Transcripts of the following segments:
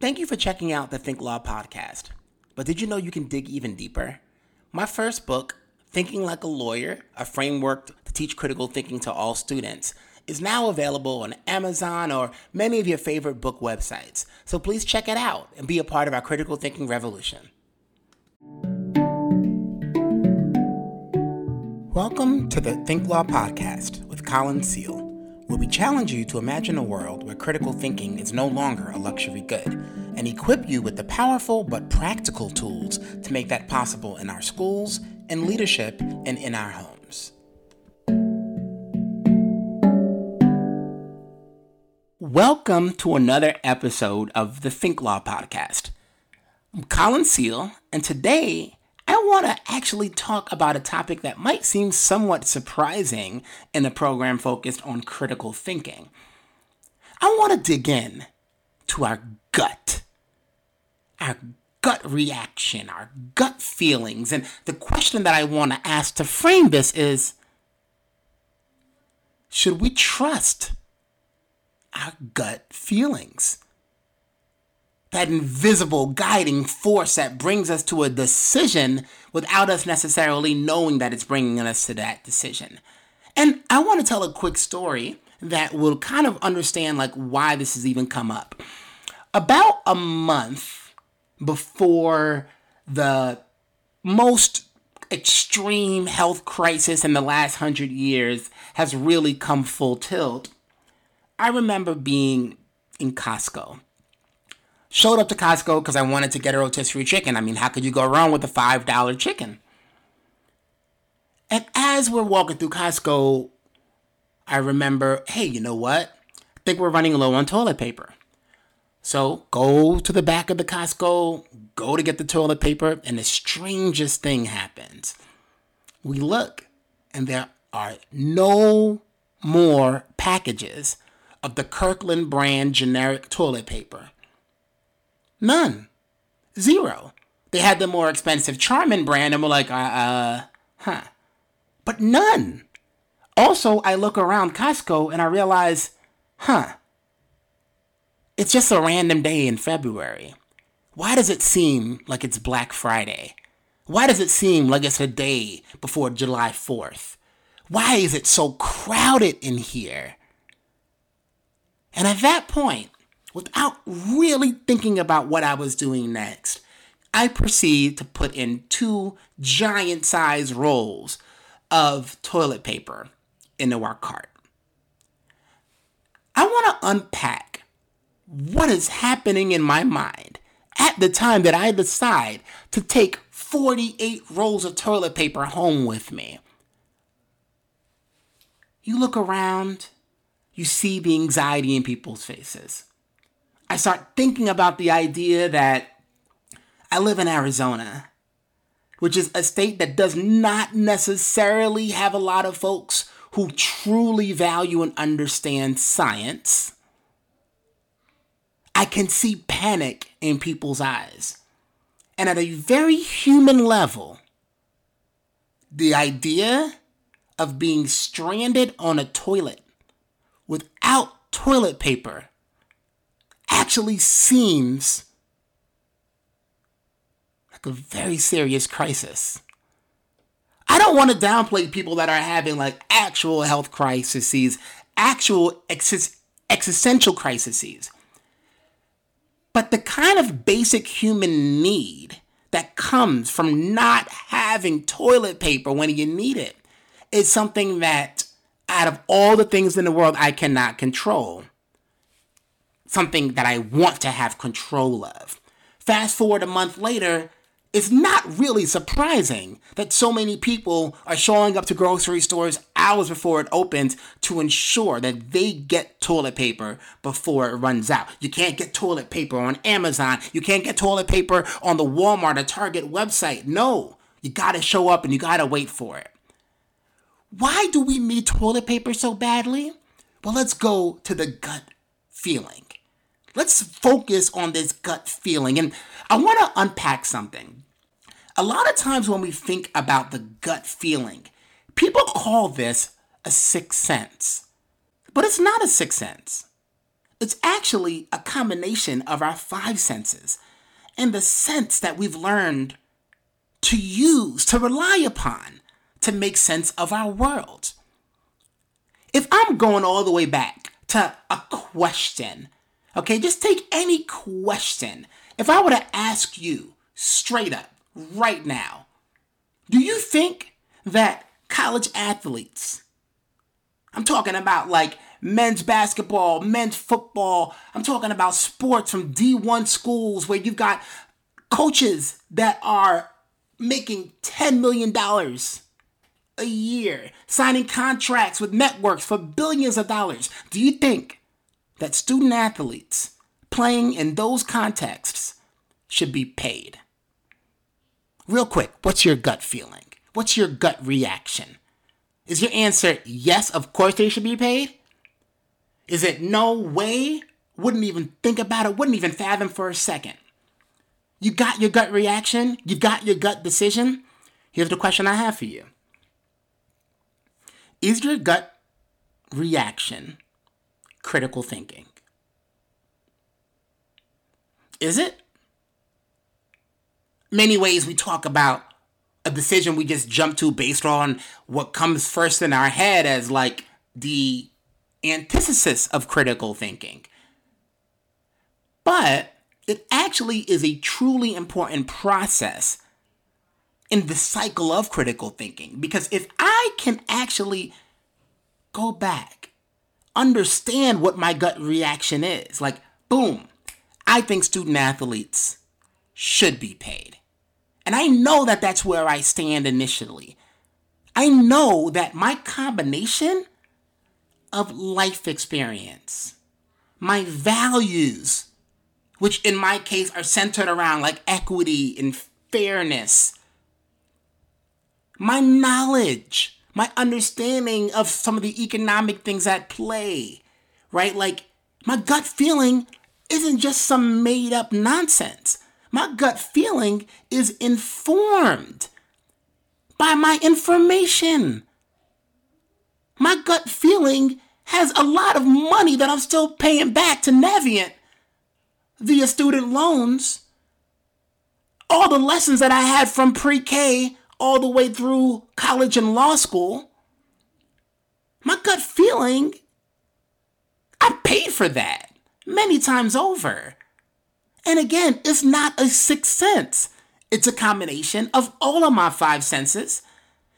Thank you for checking out the Think Law podcast. But did you know you can dig even deeper? My first book, Thinking Like a Lawyer A Framework to Teach Critical Thinking to All Students, is now available on Amazon or many of your favorite book websites. So please check it out and be a part of our critical thinking revolution. Welcome to the Think Law podcast with Colin Seale where we challenge you to imagine a world where critical thinking is no longer a luxury good and equip you with the powerful but practical tools to make that possible in our schools, in leadership, and in our homes. Welcome to another episode of the Think Law Podcast. I'm Colin Seale, and today I want to actually talk about a topic that might seem somewhat surprising in a program focused on critical thinking. I want to dig in to our gut, our gut reaction, our gut feelings. And the question that I want to ask to frame this is should we trust our gut feelings? That invisible guiding force that brings us to a decision without us necessarily knowing that it's bringing us to that decision. And I want to tell a quick story that will kind of understand like why this has even come up. About a month before the most extreme health crisis in the last hundred years has really come full tilt, I remember being in Costco Showed up to Costco because I wanted to get a rotisserie chicken. I mean, how could you go wrong with a $5 chicken? And as we're walking through Costco, I remember, hey, you know what? I think we're running low on toilet paper. So go to the back of the Costco, go to get the toilet paper, and the strangest thing happens. We look, and there are no more packages of the Kirkland brand generic toilet paper. None. Zero. They had the more expensive Charmin brand and were like, uh, uh, huh. But none. Also, I look around Costco and I realize, huh, it's just a random day in February. Why does it seem like it's Black Friday? Why does it seem like it's a day before July 4th? Why is it so crowded in here? And at that point, without really thinking about what I was doing next, I proceeded to put in two giant size rolls of toilet paper into our cart. I want to unpack what is happening in my mind at the time that I decide to take 48 rolls of toilet paper home with me. You look around, you see the anxiety in people's faces. I start thinking about the idea that I live in Arizona, which is a state that does not necessarily have a lot of folks who truly value and understand science. I can see panic in people's eyes. And at a very human level, the idea of being stranded on a toilet without toilet paper actually seems like a very serious crisis. I don't want to downplay people that are having like actual health crises, actual ex- existential crises. But the kind of basic human need that comes from not having toilet paper when you need it is something that, out of all the things in the world, I cannot control something that I want to have control of. Fast forward a month later, it's not really surprising that so many people are showing up to grocery stores hours before it opens to ensure that they get toilet paper before it runs out. You can't get toilet paper on Amazon. You can't get toilet paper on the Walmart or Target website. No, you gotta show up and you gotta wait for it. Why do we need toilet paper so badly? Well, let's go to the gut feeling. Let's focus on this gut feeling. And I want to unpack something. A lot of times when we think about the gut feeling, people call this a sixth sense. But it's not a sixth sense. it's actually a combination of our five senses and the sense that we've learned to use, to rely upon, to make sense of our world. If I'm going all the way back to a question, okay, just take any question. If I were to ask you straight up right now, do you think that college athletes, I'm talking about like men's basketball, men's football. I'm talking about sports from D1 schools where you've got coaches that are making $10 million a year, signing contracts with networks for billions of dollars. Do you think that student athletes playing in those contexts should be paid? Real quick, what's your gut feeling? What's your gut reaction? Is your answer yes, of course they should be paid? Is it no way? Wouldn't even think about it, wouldn't even fathom for a second. You got your gut reaction? You got your gut decision? Here's the question I have for you Is your gut reaction critical thinking? Is it? Many ways we talk about a decision we just jump to based on what comes first in our head as like the antithesis of critical thinking. But it actually is a truly important process in the cycle of critical thinking. Because if I can actually go back, understand what my gut reaction is, like, boom, I think student athletes should be paid. And I know that that's where I stand initially. I know that my combination of life experience, my values, which in my case are centered around like equity and fairness, my knowledge, my understanding of some of the economic things at play, right? Like my gut feeling isn't just some made up nonsense. My gut feeling is informed by my information my gut feeling has a lot of money that I'm still paying back to Navient via student loans. All the lessons that I had from pre K all the way through college and law school. My gut feeling, I paid for that many times over. And again, it's not a sixth sense. It's a combination of all of my five senses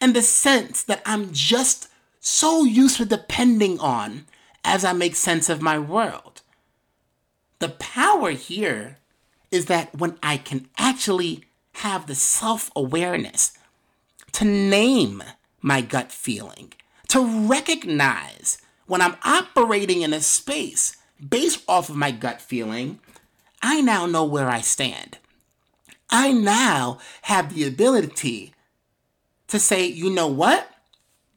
and the sense that I'm just so used to depending on as I make sense of my world. The power here is that when I can actually have the self awareness to name my gut feeling, to recognize when I'm operating in a space based off of my gut feeling, I now know where I stand. I now have the ability to say, you know what?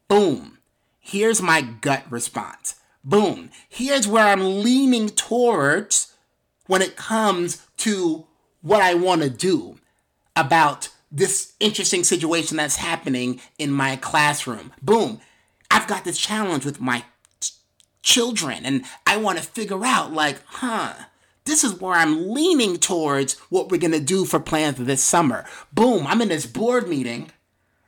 Boom. Here's my gut response. Boom. Here's where I'm leaning towards when it comes to what I want to do about this interesting situation that's happening in my classroom. Boom. I've got this challenge with my children and I want to figure out like, huh, this is where I'm leaning towards what we're going to do for plans this summer. Boom, I'm in this board meeting.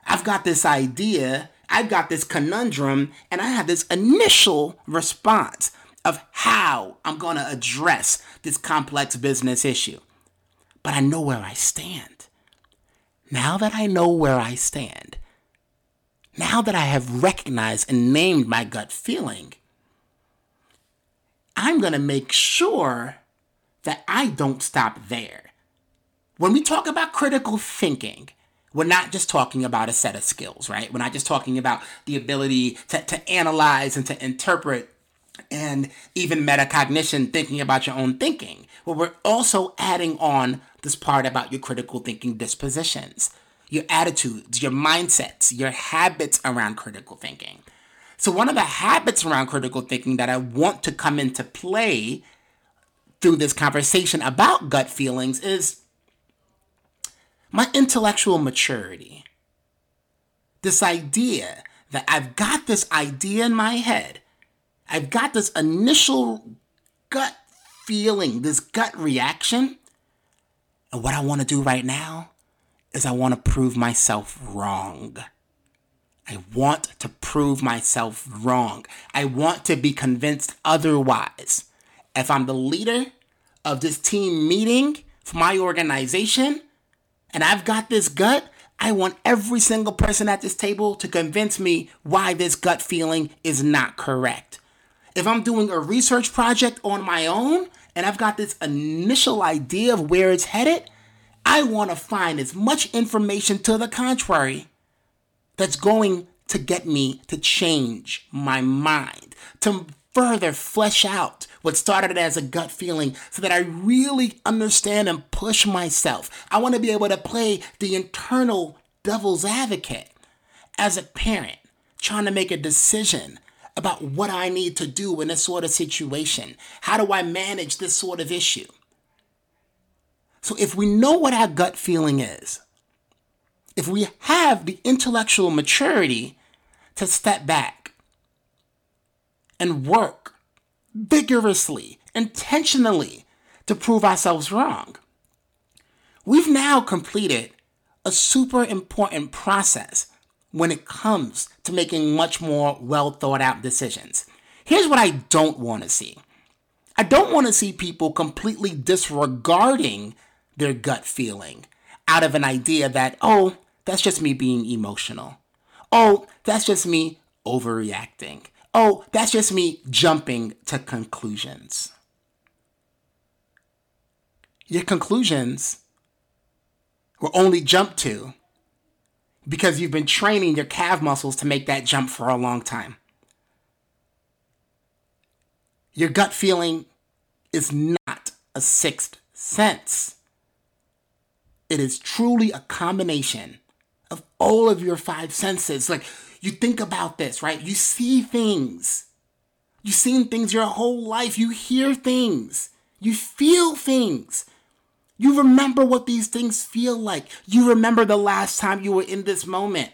I've got this idea I've got this conundrum and I have this initial response of how I'm going to address this complex business issue. But I know where I stand. Now that I know where I stand, now that I have recognized and named my gut feeling, I'm going to make sure that I don't stop there. When we talk about critical thinking, we're not just talking about a set of skills, right? We're not just talking about the ability to, to analyze and to interpret and even metacognition, thinking about your own thinking. But we're also adding on this part about your critical thinking dispositions, your attitudes, your mindsets, your habits around critical thinking. So, one of the habits around critical thinking that I want to come into play through this conversation about gut feelings is my intellectual maturity. This idea that I've got this idea in my head, I've got this initial gut feeling, this gut reaction. And what I want to do right now is I want to prove myself wrong. I want to prove myself wrong. I want to be convinced otherwise. If I'm the leader of this team meeting for my organization and I've got this gut, I want every single person at this table to convince me why this gut feeling is not correct. If I'm doing a research project on my own and I've got this initial idea of where it's headed, I want to find as much information to the contrary that's going to get me to change my mind, to further flesh out what started as a gut feeling so that I really understand and push myself. I want to be able to play the internal devil's advocate as a parent trying to make a decision about what I need to do in this sort of situation. How do I manage this sort of issue? So, if we know what our gut feeling is, if we have the intellectual maturity to step back and work vigorously, intentionally to prove ourselves wrong, we've now completed a super important process when it comes to making much more well thought out decisions. Here's what I don't want to see I don't want to see people completely disregarding their gut feeling out of an idea that, oh, that's just me being emotional. Oh, that's just me overreacting. Oh, that's just me jumping to conclusions. Your conclusions were only jumped to because you've been training your calf muscles to make that jump for a long time. Your gut feeling is not a sixth sense. It is truly a combination of all of your five senses. Like you think about this, right? You see things. You've seen things your whole life. You hear things. You feel things. You remember what these things feel like. You remember the last time you were in this moment.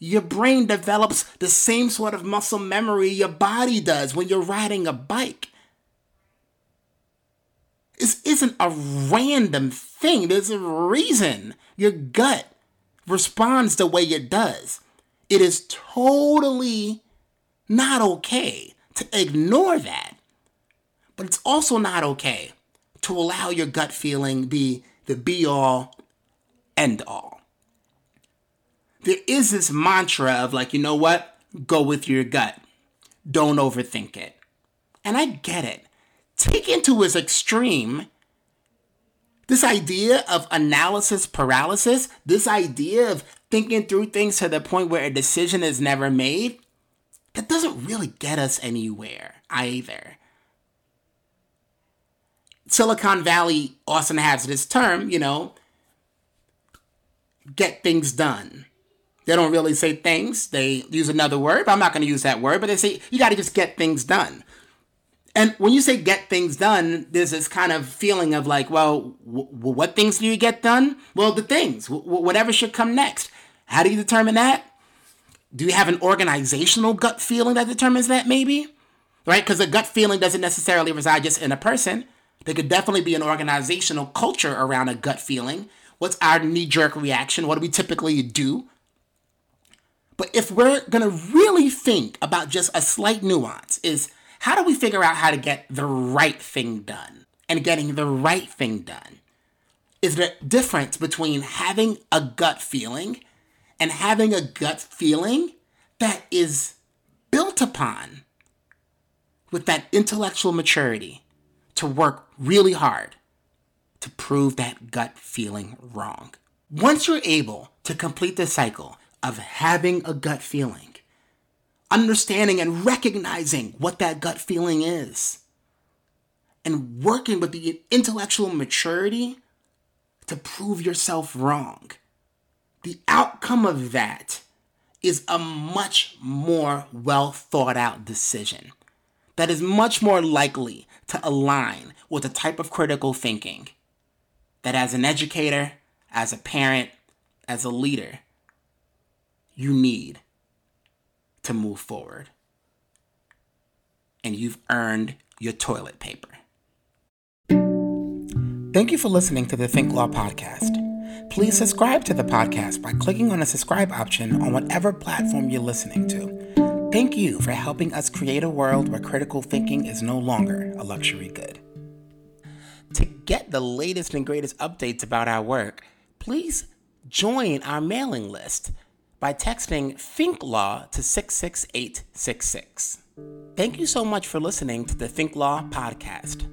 Your brain develops the same sort of muscle memory your body does when you're riding a bike. This isn't a random thing. There's a reason your gut responds the way it does. It is totally not okay to ignore that. But it's also not okay to allow your gut feeling be the be all end all. There is this mantra of like, you know what? Go with your gut. Don't overthink it. And I get it. Taken to its extreme, this idea of analysis paralysis, this idea of thinking through things to the point where a decision is never made, that doesn't really get us anywhere either. Silicon Valley often has this term, you know, get things done. They don't really say things. They use another word, but I'm not going to use that word, but they say you got to just get things done. And when you say get things done, there's this kind of feeling of like, well, w- what things do you get done? Well, the things, w- whatever should come next. How do you determine that? Do you have an organizational gut feeling that determines that, maybe? Right? Because a gut feeling doesn't necessarily reside just in a person. There could definitely be an organizational culture around a gut feeling. What's our knee jerk reaction? What do we typically do? But if we're going to really think about just a slight nuance, is how do we figure out how to get the right thing done? And getting the right thing done is the difference between having a gut feeling and having a gut feeling that is built upon with that intellectual maturity to work really hard to prove that gut feeling wrong. Once you're able to complete the cycle of having a gut feeling, understanding and recognizing what that gut feeling is, and working with the intellectual maturity to prove yourself wrong, the outcome of that is a much more well thought out decision that is much more likely to align with the type of critical thinking that as an educator, as a parent, as a leader, you need to move forward. And you've earned your toilet paper. Thank you for listening to the Think Law Podcast. Please subscribe to the podcast by clicking on the subscribe option on whatever platform you're listening to. Thank you for helping us create a world where critical thinking is no longer a luxury good. To get the latest and greatest updates about our work, please join our mailing list by texting Think Law to 66866. Thank you so much for listening to the Think Law podcast.